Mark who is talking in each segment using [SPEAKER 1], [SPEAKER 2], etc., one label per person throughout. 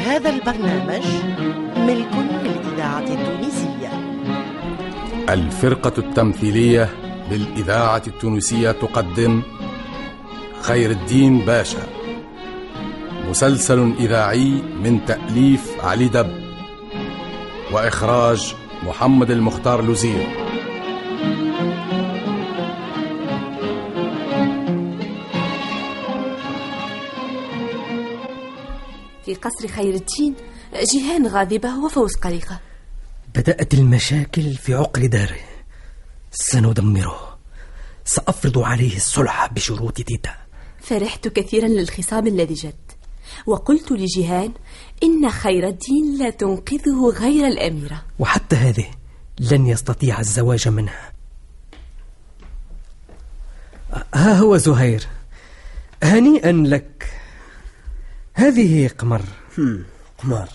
[SPEAKER 1] هذا البرنامج ملك للإذاعة التونسية.
[SPEAKER 2] الفرقة التمثيلية للإذاعة التونسية تقدم خير الدين باشا. مسلسل إذاعي من تأليف علي دب وإخراج محمد المختار لوزير.
[SPEAKER 3] في قصر خير الدين جيهان غاضبة وفوز قلقة
[SPEAKER 4] بدأت المشاكل في عقر داره سندمره. سأفرض عليه الصلح بشروط تيتا
[SPEAKER 3] فرحت كثيرا للخصام الذي جد. وقلت لجيهان إن خير الدين لا تنقذه غير الأميرة.
[SPEAKER 4] وحتى هذه لن يستطيع الزواج منها. ها هو زهير. هنيئا لك. هذه قمر.
[SPEAKER 5] قمر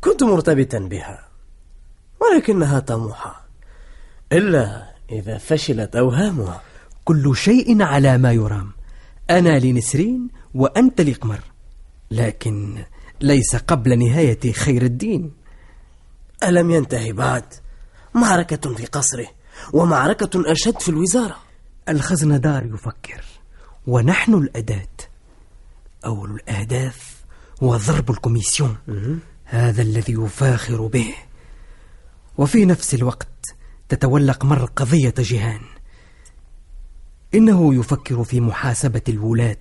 [SPEAKER 5] كنت مرتبطا بها ولكنها طموحة إلا إذا فشلت أوهامها.
[SPEAKER 4] كل شيء على ما يرام. أنا لنسرين وأنت لقمر. لكن ليس قبل نهاية خير الدين.
[SPEAKER 5] ألم ينتهي بعد؟ معركة في قصره ومعركة أشد في الوزارة.
[SPEAKER 4] الخزندار يفكر ونحن الأداة. أول الأهداف هو ضرب الكوميسيون هذا الذي يفاخر به. وفي نفس الوقت تتولى قمر قضية جيهان إنه يفكر في محاسبة الولاة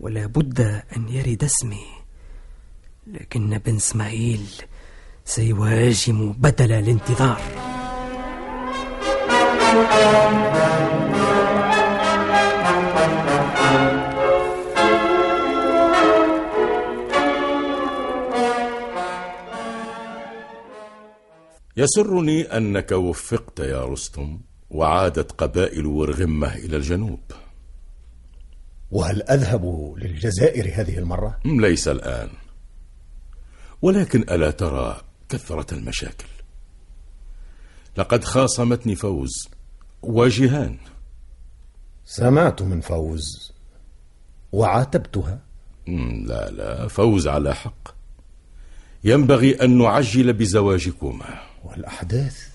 [SPEAKER 4] ولا بد أن يرد اسمي لكن بن إسماعيل سيهاجم بدل الانتظار.
[SPEAKER 2] يسرني أنك وفقت يا رستم وعادت قبائل ورغمة إلى الجنوب.
[SPEAKER 6] وهل أذهب للجزائر هذه المرة؟
[SPEAKER 2] ليس الآن. ولكن ألا ترى كثرة المشاكل. لقد خاصمتني فوز وجهان
[SPEAKER 6] سمعت من فوز وعاتبتها.
[SPEAKER 2] لا لا فوز على حق. ينبغي أن نعجل بزواجكما.
[SPEAKER 6] والأحداث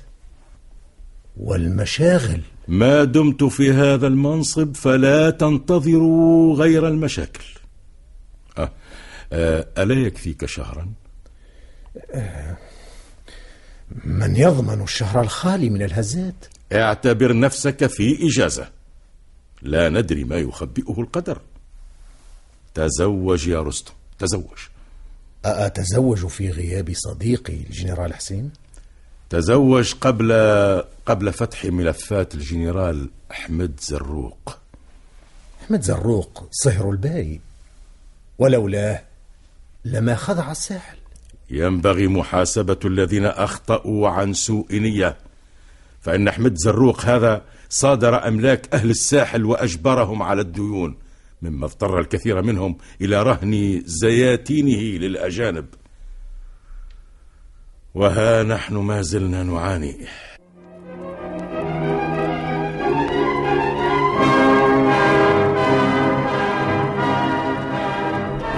[SPEAKER 6] والمشاغل
[SPEAKER 2] ما دمت في هذا المنصب فلا تنتظروا غير المشاكل أه أه ألا يكفيك شهرا؟
[SPEAKER 6] من يضمن الشهر الخالي من الهزات؟
[SPEAKER 2] اعتبر نفسك في إجازة لا ندري ما يخبئه القدر تزوج يا رستم تزوج
[SPEAKER 6] أتزوج في غياب صديقي الجنرال حسين؟
[SPEAKER 2] تزوج قبل قبل فتح ملفات الجنرال أحمد زروق.
[SPEAKER 6] أحمد زروق صهر الباي. ولولاه لما خضع الساحل.
[SPEAKER 2] ينبغي محاسبة الذين أخطأوا عن سوء نية. فإن أحمد زروق هذا صادر أملاك أهل الساحل وأجبرهم على الديون مما اضطر الكثير منهم إلى رهن زياتينه للأجانب. وها نحن ما زلنا نعاني.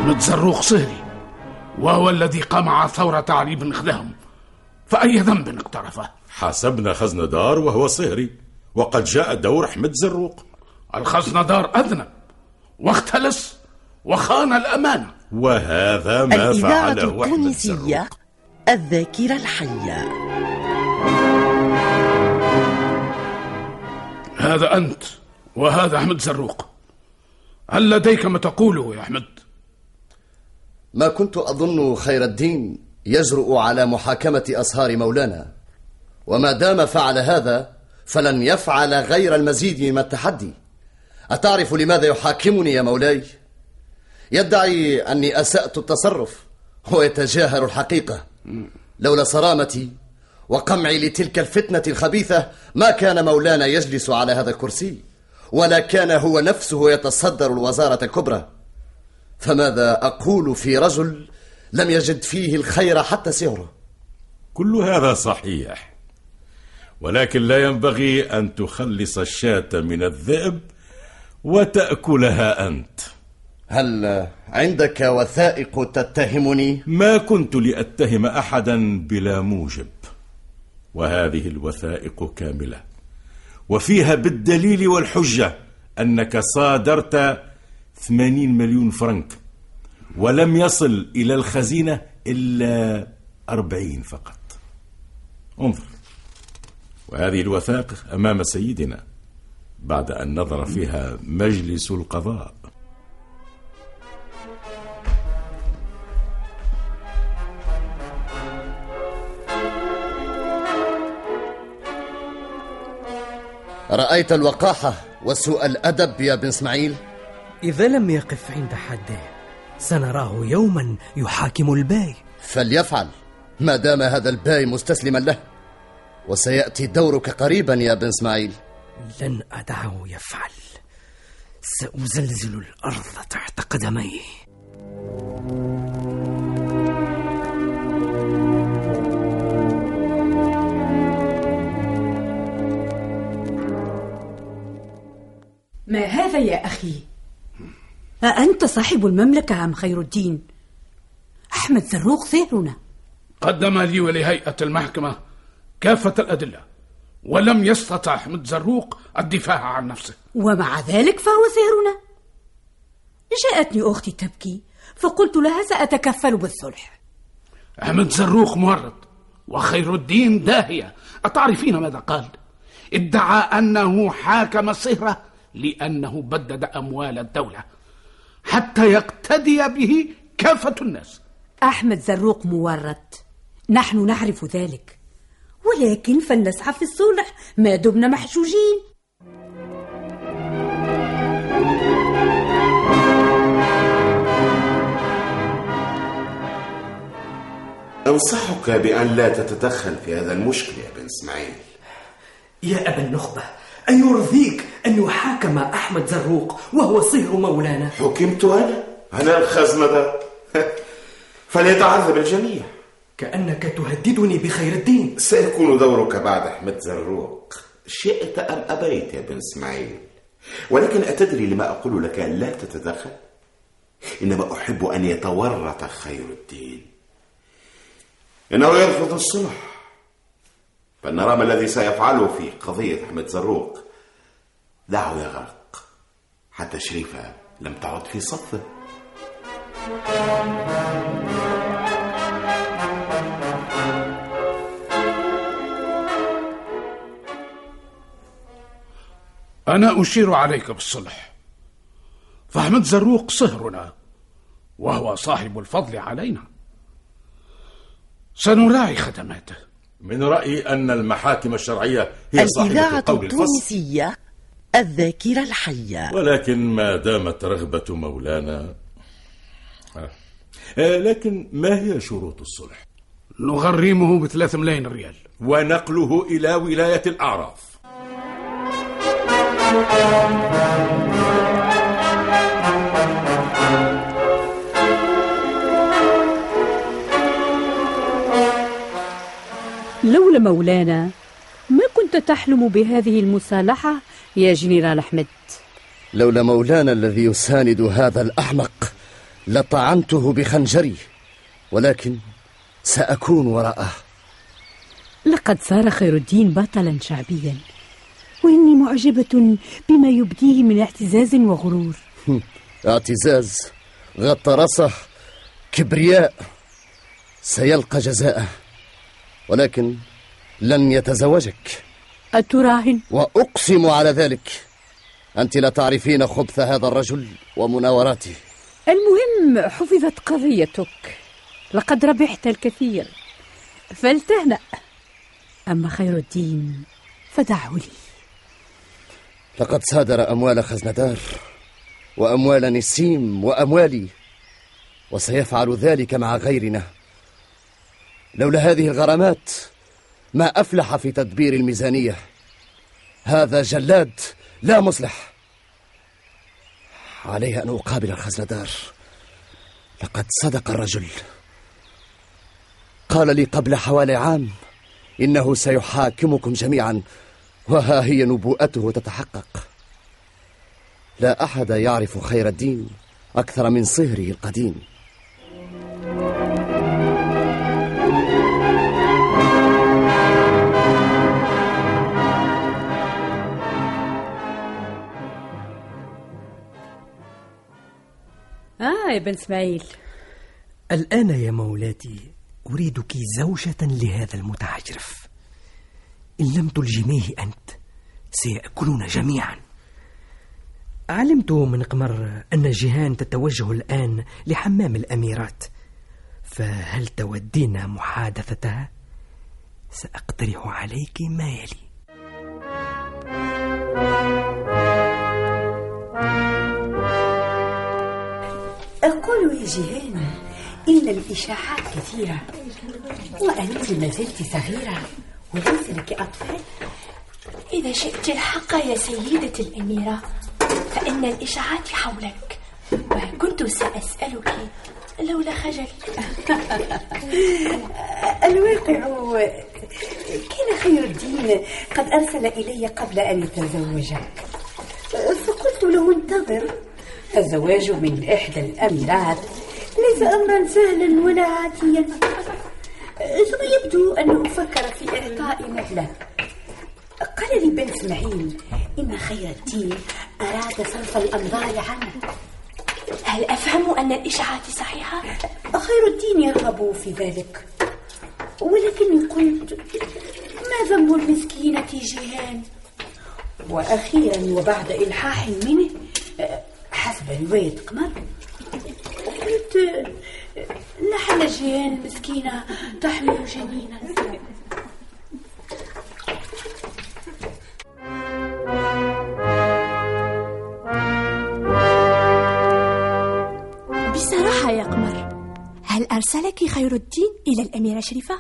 [SPEAKER 7] متزروق صهري وهو الذي قمع ثورة علي بن خدام فأي ذنب اقترفه؟
[SPEAKER 2] حاسبنا خزن دار وهو صهري وقد جاء دور أحمد زروق.
[SPEAKER 7] الخزن دار أذنب واختلس وخان الأمانة
[SPEAKER 2] وهذا ما
[SPEAKER 1] الإذاعة
[SPEAKER 2] فعله أحمد
[SPEAKER 1] التونسية.
[SPEAKER 2] زروق.
[SPEAKER 1] الذاكرة الحية.
[SPEAKER 7] هذا أنت وهذا أحمد زروق. هل لديك ما تقوله يا أحمد؟
[SPEAKER 8] ما كنت أظن خير الدين يجرؤ على محاكمة أصهار مولانا. وما دام فعل هذا فلن يفعل غير المزيد من التحدي. أتعرف لماذا يحاكمني يا مولاي؟ يدعي أني أسأت التصرف ويتجاهل الحقيقة. لولا صرامتي وقمعي لتلك الفتنة الخبيثة ما كان مولانا يجلس على هذا الكرسي ولا كان هو نفسه يتصدر الوزارة الكبرى. فماذا أقول في رجل لم يجد فيه الخير حتى سهره
[SPEAKER 2] كل هذا صحيح ولكن لا ينبغي أن تخلص الشاة من الذئب وتأكلها أنت.
[SPEAKER 8] هل عندك وثائق تتهمني؟
[SPEAKER 2] ما كنت لأتهم أحدا بلا موجب وهذه الوثائق كاملة. وفيها بالدليل والحجة أنك صادرت ثمانين مليون فرنك ولم يصل إلى الخزينة إلا أربعين فقط. انظر وهذه الوثائق أمام سيدنا بعد أن نظر فيها مجلس القضاء.
[SPEAKER 8] رأيت الوقاحة وسوء الأدب يا بن إسماعيل؟
[SPEAKER 4] إذا لم يقف عند حده سنراه يوما يحاكم الباي.
[SPEAKER 8] فليفعل ما دام هذا الباي مستسلما له. وسيأتي دورك قريبا يا بن إسماعيل.
[SPEAKER 4] لن أدعه يفعل. سأزلزل الأرض تحت قدميه.
[SPEAKER 9] ما هذا يا أخي؟ أأنت صاحب المملكة أم خير الدين؟ أحمد زروق سهرنا
[SPEAKER 7] قدم لي ولهيئة المحكمة كافة الأدلة ولم يستطع أحمد زروق الدفاع عن نفسه
[SPEAKER 9] ومع ذلك فهو سهرنا جاءتني أختي تبكي فقلت لها سأتكفل بالصلح
[SPEAKER 7] أحمد زروق مورط وخير الدين داهية أتعرفين ماذا قال؟ ادعى أنه حاكم الصهرة لأنه بدد أموال الدولة حتى يقتدي به كافة الناس.
[SPEAKER 9] أحمد زروق مورط نحن نعرف ذلك. ولكن فلنسعى في الصلح ما دمنا محجوجين
[SPEAKER 10] أنصحك بأن لا تتدخل في هذا المشكل يا بن إسماعيل.
[SPEAKER 4] يا أبا النخبة أيرضيك أن يحاكم أحمد زروق وهو صهر مولانا.
[SPEAKER 10] حكمت أنا؟ أنا الخزنة فليتعذب الجميع.
[SPEAKER 4] كأنك تهددني بخير الدين.
[SPEAKER 10] سيكون دورك بعد أحمد زروق. شئت أم أبيت يا بن إسماعيل؟ ولكن أتدري لما أقول لك لا تتدخل. إنما أحب أن يتورط خير الدين. إنه يرفض الصلح. فلنرى ما الذي سيفعله في قضية أحمد زروق. دعه يغرق. حتى شريفة لم تعد في صفه.
[SPEAKER 7] أنا أشير عليك بالصلح. فأحمد زروق صهرنا وهو صاحب الفضل علينا. سنراعي خدماته.
[SPEAKER 2] من رأيي أن المحاكم الشرعية هي صاحبة
[SPEAKER 1] الإذاعة
[SPEAKER 2] القول الفصل.
[SPEAKER 1] التونسية الذاكرة الحية.
[SPEAKER 2] ولكن ما دامت رغبة مولانا. آه. آه، لكن ما هي شروط الصلح؟
[SPEAKER 7] نغرمه بثلاث ملايين ريال.
[SPEAKER 2] ونقله إلى ولاية الأعراف.
[SPEAKER 9] لولا مولانا ما كنت تحلم بهذه المصالحة يا جنرال أحمد؟
[SPEAKER 8] لولا مولانا الذي يساند هذا الأحمق لطعنته بخنجري ولكن سأكون وراءه.
[SPEAKER 9] لقد صار خير الدين بطلا شعبيا وإني معجبة بما يبديه من اعتزاز وغرور.
[SPEAKER 8] اعتزاز غطرسة كبرياء سيلقى جزاءه. ولكن لن يتزوجك.
[SPEAKER 9] أتراهن؟
[SPEAKER 8] وأقسم على ذلك. أنت لا تعرفين خبث هذا الرجل ومناوراته.
[SPEAKER 9] المهم حفظت قضيتك. لقد ربحت الكثير. فلتهنأ. أما خير الدين فدعه لي.
[SPEAKER 8] لقد صادر أموال خزندار وأموال نسيم وأموالي وسيفعل ذلك مع غيرنا. لولا هذه الغرامات ما أفلح في تدبير الميزانية. هذا جلاد لا مصلح. علي أن أقابل الخزندار. لقد صدق الرجل. قال لي قبل حوالي عام إنه سيحاكمكم جميعا وها هي نبوءته تتحقق. لا أحد يعرف خير الدين أكثر من صهره القديم.
[SPEAKER 9] يا بن إسماعيل؟
[SPEAKER 4] الآن يا مولاتي أريدك زوجة لهذا المتعجرف. إن لم تلجميه أنت سيأكلون جميعا. علمت من قمر أن جيهان تتوجه الآن لحمام الأميرات. فهل تودين محادثتها؟ سأقترح عليك ما يلي.
[SPEAKER 9] يا جيهان إن الإشاعات كثيرة. وأنت ما زلت صغيرة. وليس لك أطفال.
[SPEAKER 3] إذا شئت الحق يا سيدة الأميرة فإن الإشاعات حولك. وكنت سأسألك لولا خجلي
[SPEAKER 9] الواقع كان خير الدين قد أرسل إلي قبل أن يتزوجك. فقلت له انتظر. الزواج من إحدى الأميرات. ليس أمرا سهلا ولا عاديا. ثم يبدو أنه فكر في إعطاء مهلة قال لي بن إسماعيل إن خير الدين أراد صرف الأنظار عنه
[SPEAKER 3] هل أفهم أن الإشاعات صحيحة؟
[SPEAKER 9] خير الدين يرغب في ذلك. ولكني قلت ما ذنب المسكينة جيهان وأخيرا وبعد إلحاح منه حسب رواية قمر قلت لعل جيهان المسكينة تحمل جنينا
[SPEAKER 3] بصراحة يا قمر هل أرسلك خير الدين إلى الأميرة شريفة؟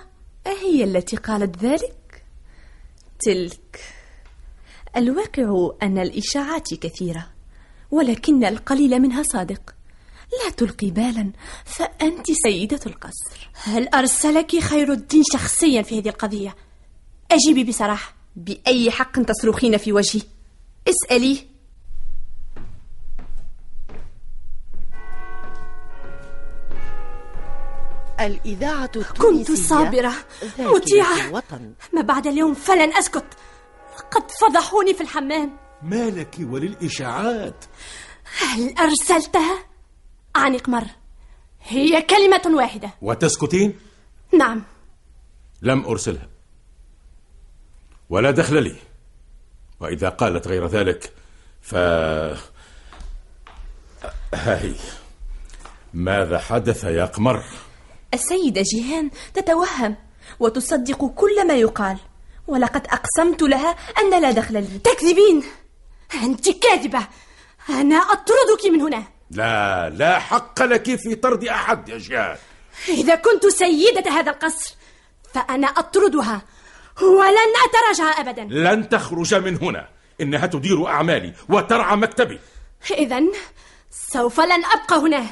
[SPEAKER 11] أهي التي قالت ذلك؟ تلك الواقع أن الإشاعات كثيرة ولكن القليل منها صادق. لا تلقي بالا فأنت سيدة القصر.
[SPEAKER 3] هل أرسلك خير الدين شخصيا في هذه القضية؟ أجيبي بصراحة.
[SPEAKER 11] بأي حق تصرخين في وجهي؟ اسأليه
[SPEAKER 1] الإذاعة
[SPEAKER 3] كنت صابرة مطيعة. ما بعد اليوم فلن أسكت. قد فضحوني في الحمام.
[SPEAKER 2] مالك وللإشاعات.
[SPEAKER 3] هل أرسلتها؟ عن قمر هي كلمة واحدة.
[SPEAKER 2] وتسكتين؟
[SPEAKER 3] نعم.
[SPEAKER 2] لم أرسلها. ولا دخل لي. وإذا قالت غير ذلك ف هاي ماذا حدث يا قمر؟
[SPEAKER 11] السيدة جيهان تتوهم وتصدق كل ما يقال ولقد أقسمت لها أن لا دخل لي.
[SPEAKER 3] تكذبين! أنت كاذبة. أنا أطردك من هنا.
[SPEAKER 2] لا لا حق لك في طرد أحد يا جيهان
[SPEAKER 3] إذا كنت سيدة هذا القصر فأنا أطردها. ولن أتراجع أبدا.
[SPEAKER 2] لن تخرج من هنا. إنها تدير أعمالي وترعى مكتبي.
[SPEAKER 3] إذا سوف لن أبقى هنا.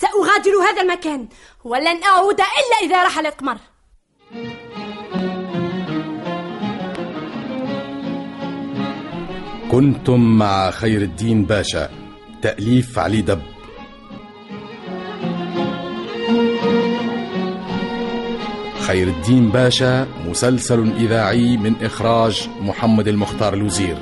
[SPEAKER 3] سأغادر هذا المكان ولن أعود إلا إذا رحل القمر.
[SPEAKER 12] كنتم مع خير الدين باشا. تأليف علي دب. خير الدين باشا مسلسل إذاعي من إخراج محمد المختار الوزير.